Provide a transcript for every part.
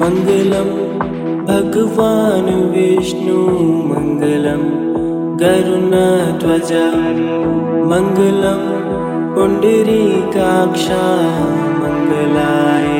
मङ्गलं भगवान् विष्णु मङ्गलं गरुणाध्वज मङ्गलं पुण्डरीकाक्षा मङ्गलाय।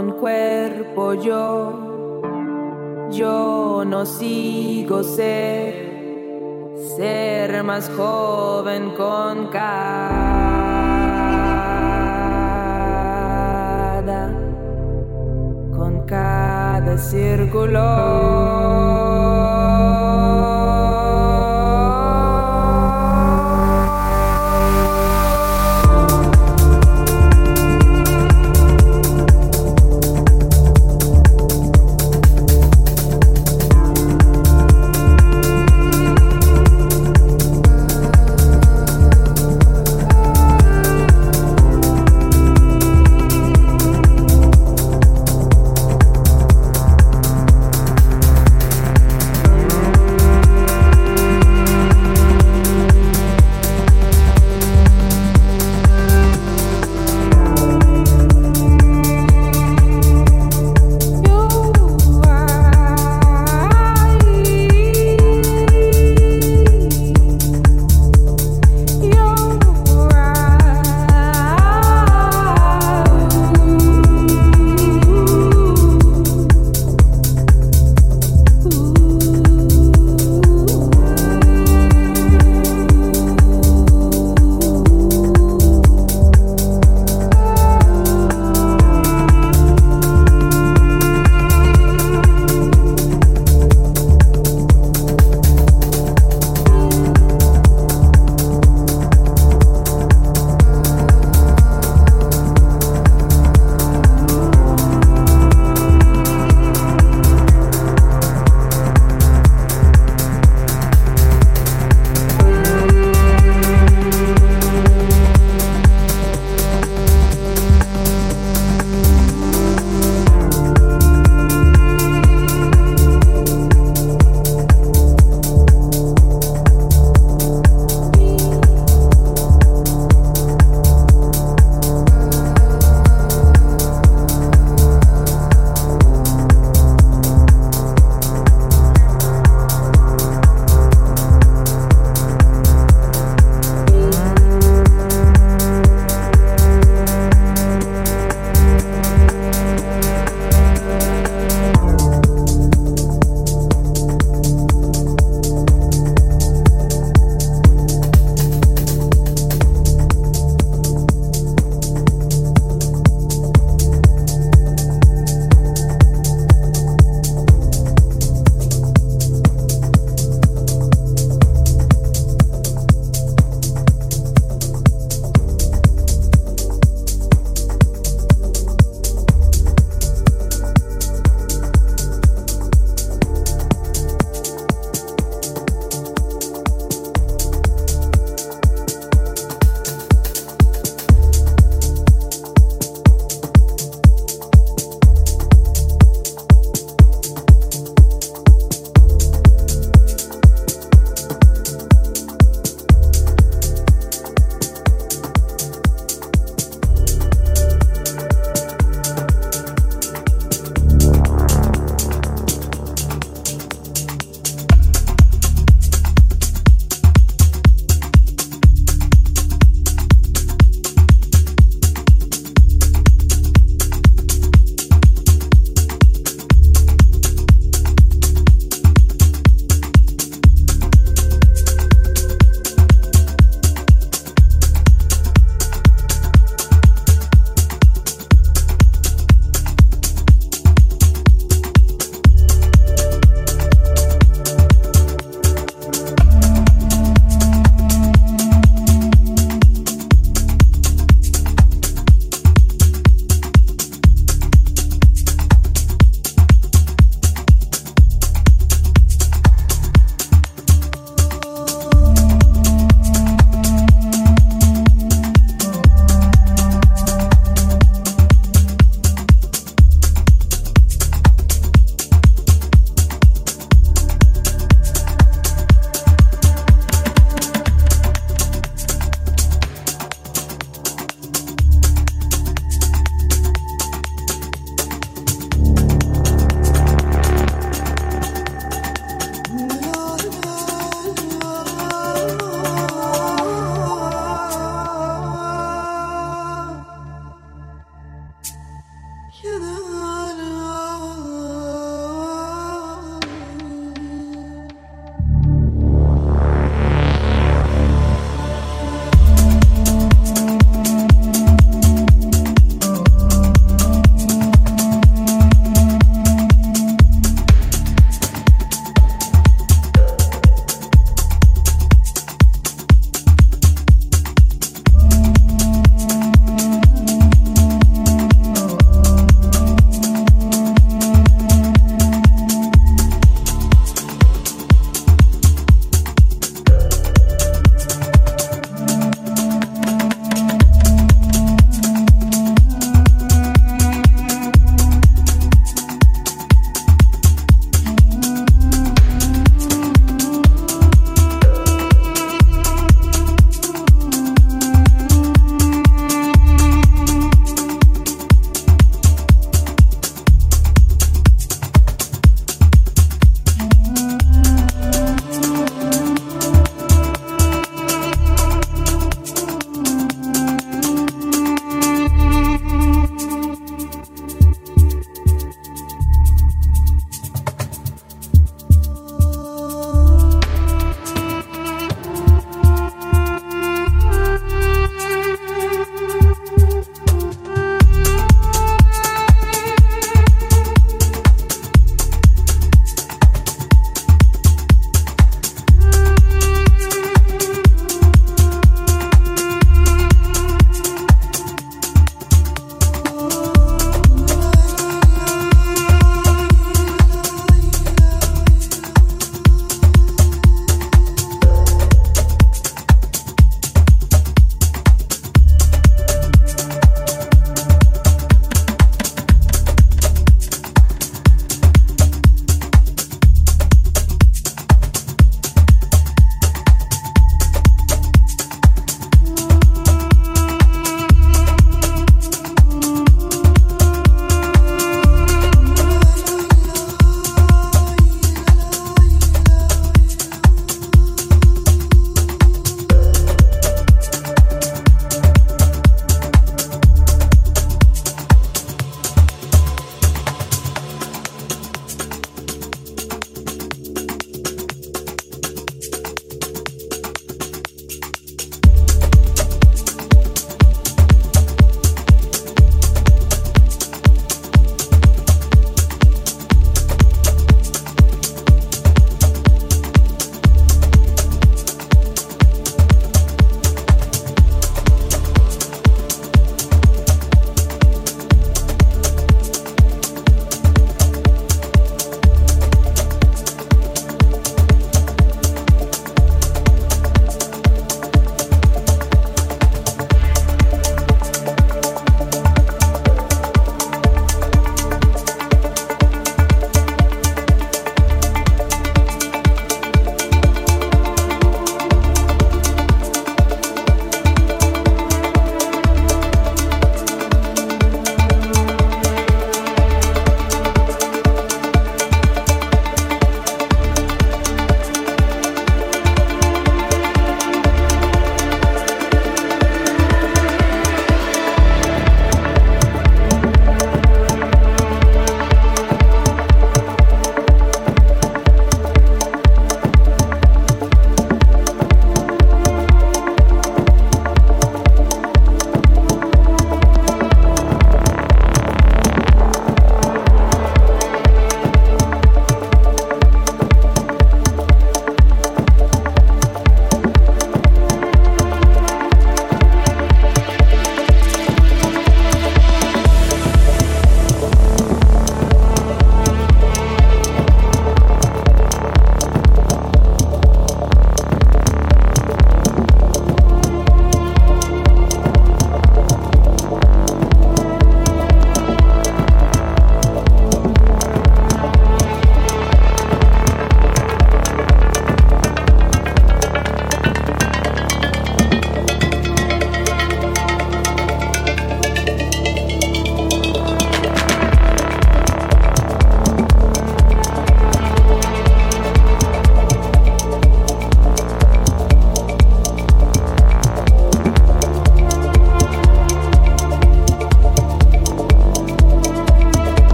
Tengo yo. Yo no sigo ser, ser más joven con cada, con cada círculo.